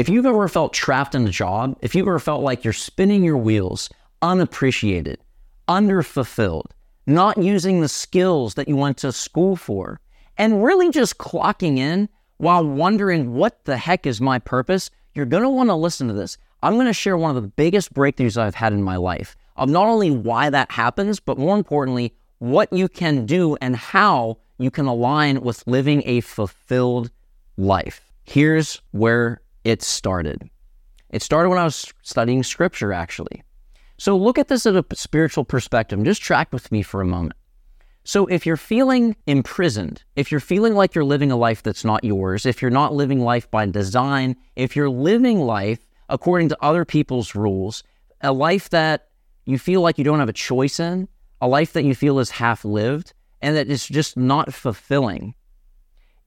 If you've ever felt trapped in a job, if you've ever felt like you're spinning your wheels, unappreciated, underfulfilled, not using the skills that you went to school for, and really just clocking in while wondering what the heck is my purpose, you're going to want to listen to this. I'm going to share one of the biggest breakthroughs I've had in my life of not only why that happens, but more importantly, what you can do and how you can align with living a fulfilled life. Here's where it started. It started when I was studying scripture, actually. So look at this at a spiritual perspective. Just track with me for a moment. So if you're feeling imprisoned, if you're feeling like you're living a life that's not yours, if you're not living life by design, if you're living life according to other people's rules, a life that you feel like you don't have a choice in, a life that you feel is half lived, and that is just not fulfilling,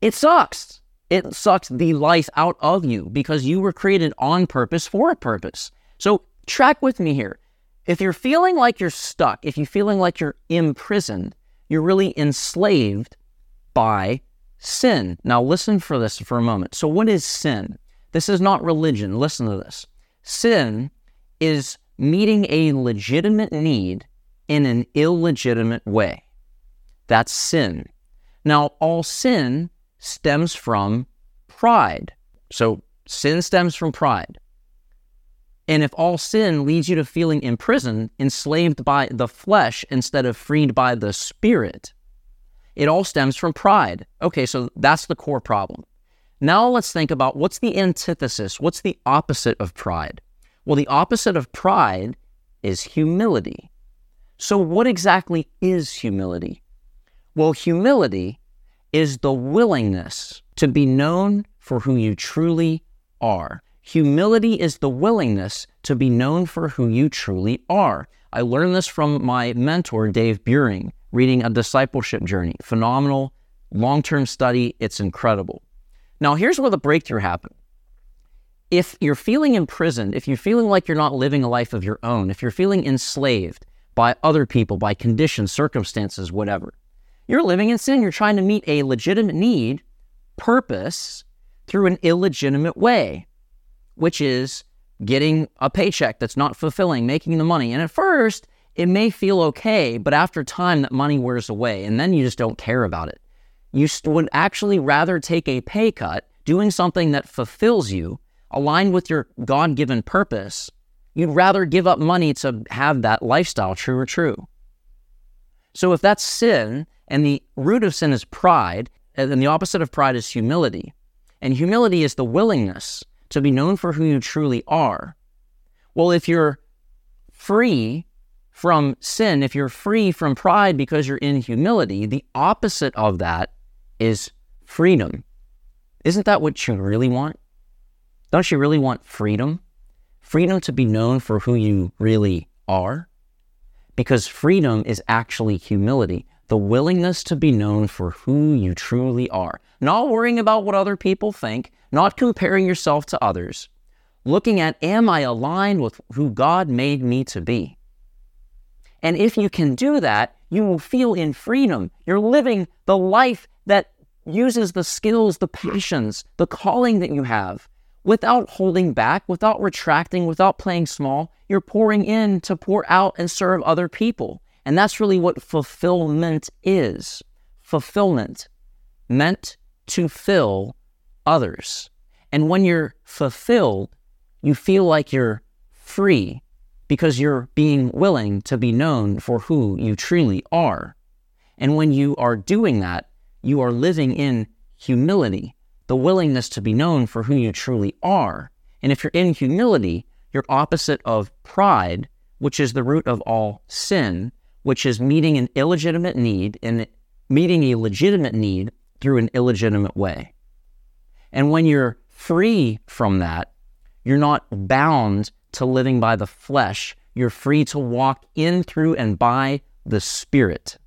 it sucks. It sucks the life out of you because you were created on purpose for a purpose. So track with me here. If you're feeling like you're stuck, if you're feeling like you're imprisoned, you're really enslaved by sin. Now, listen for this for a moment. So, what is sin? This is not religion. Listen to this. Sin is meeting a legitimate need in an illegitimate way. That's sin. Now, all sin stems from pride. So, sin stems from pride. And if all sin leads you to feeling imprisoned, enslaved by the flesh instead of freed by the spirit, it all stems from pride. Okay, so that's the core problem. Now let's think about what's the antithesis? What's the opposite of pride? Well, the opposite of pride is humility. So, what exactly is humility? Well, humility is the willingness to be known for who you truly are. Humility is the willingness to be known for who you truly are. I learned this from my mentor, Dave Buehring, reading A Discipleship Journey. Phenomenal, long term study. It's incredible. Now, here's where the breakthrough happened. If you're feeling imprisoned, if you're feeling like you're not living a life of your own, if you're feeling enslaved by other people, by conditions, circumstances, whatever, you're living in sin. You're trying to meet a legitimate need, purpose, through an illegitimate way which is getting a paycheck that's not fulfilling, making the money. And at first, it may feel okay, but after time, that money wears away, and then you just don't care about it. You would actually rather take a pay cut doing something that fulfills you, aligned with your God given purpose. You'd rather give up money to have that lifestyle, true or true. So if that's sin, and the root of sin is pride, and the opposite of pride is humility, and humility is the willingness to be known for who you truly are. Well, if you're free from sin, if you're free from pride because you're in humility, the opposite of that is freedom. Isn't that what you really want? Don't you really want freedom? Freedom to be known for who you really are? Because freedom is actually humility, the willingness to be known for who you truly are. Not worrying about what other people think, not comparing yourself to others, looking at, am I aligned with who God made me to be? And if you can do that, you will feel in freedom. You're living the life that uses the skills, the passions, the calling that you have without holding back, without retracting, without playing small. You're pouring in to pour out and serve other people. And that's really what fulfillment is fulfillment, meant to fill others. And when you're fulfilled, you feel like you're free because you're being willing to be known for who you truly are. And when you are doing that, you are living in humility, the willingness to be known for who you truly are. And if you're in humility, you're opposite of pride, which is the root of all sin, which is meeting an illegitimate need and meeting a legitimate need through an illegitimate way. And when you're free from that, you're not bound to living by the flesh. You're free to walk in through and by the Spirit.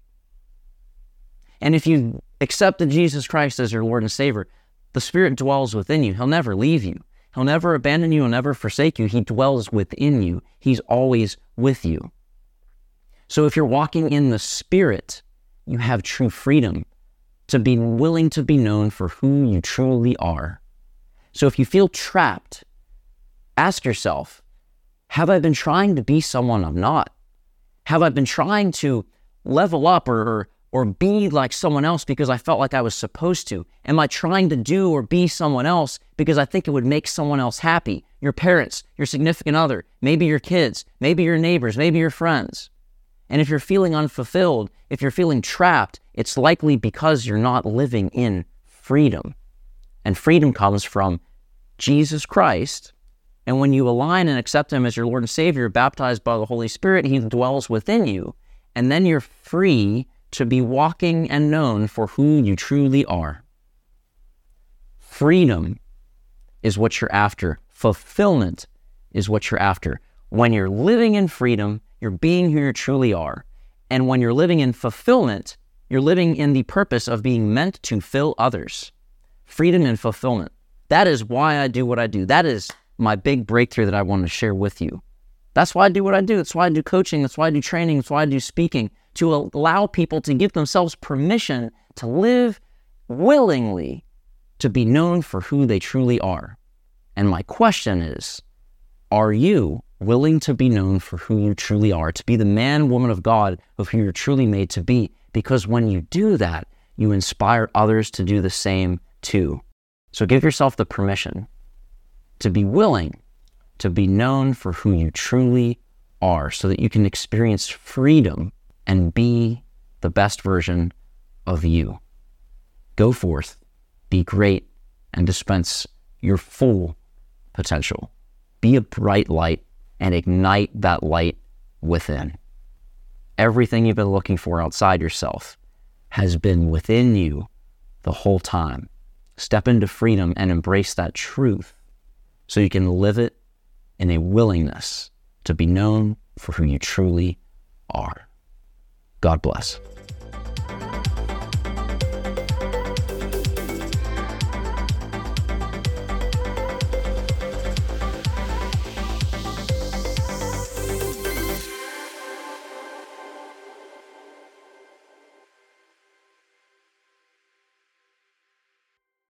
And if you accepted Jesus Christ as your Lord and Savior, the Spirit dwells within you. He'll never leave you. He'll never abandon you. He'll never forsake you. He dwells within you. He's always with you. So if you're walking in the Spirit, you have true freedom to be willing to be known for who you truly are. So if you feel trapped, Ask yourself Have I been trying to be someone I'm not? Have I been trying to level up or, or, be like someone else because I felt like I was supposed to? Am I trying to do or be someone else because I think it would make someone else happy? Your parents, your significant other, maybe your kids, maybe your neighbors, maybe your friends. And if you're feeling unfulfilled, if you're feeling trapped, it's likely because you're not living in freedom. And freedom comes from Jesus Christ. And when you align and accept Him as your Lord and Savior, baptized by the Holy Spirit, He dwells within you. And then you're free to be walking and known for who you truly are. Freedom is what you're after, fulfillment is what you're after. When you're living in freedom, you're being who you truly are. And when you're living in fulfillment, you're living in the purpose of being meant to fill others. Freedom and fulfillment. That is why I do what I do. That is my big breakthrough that I want to share with you. That's why I do what I do. That's why I do coaching. That's why I do training. That's why I do speaking to allow people to give themselves permission to live willingly to be known for who they truly are. And my question is Are you willing to be known for who you truly are, to be the man, woman of God of who you're truly made to be. Because when you do that, you inspire others to do the same too. So give yourself the permission to be willing to be known for who you truly are so that you can experience freedom and be the best version of you. Go forth, be great, and dispense your full potential. Be a bright light and ignite that light within. Everything you've been looking for outside yourself has been within you the whole time. Step into freedom and embrace that truth so you can live it in a willingness to be known for who you truly are. God bless.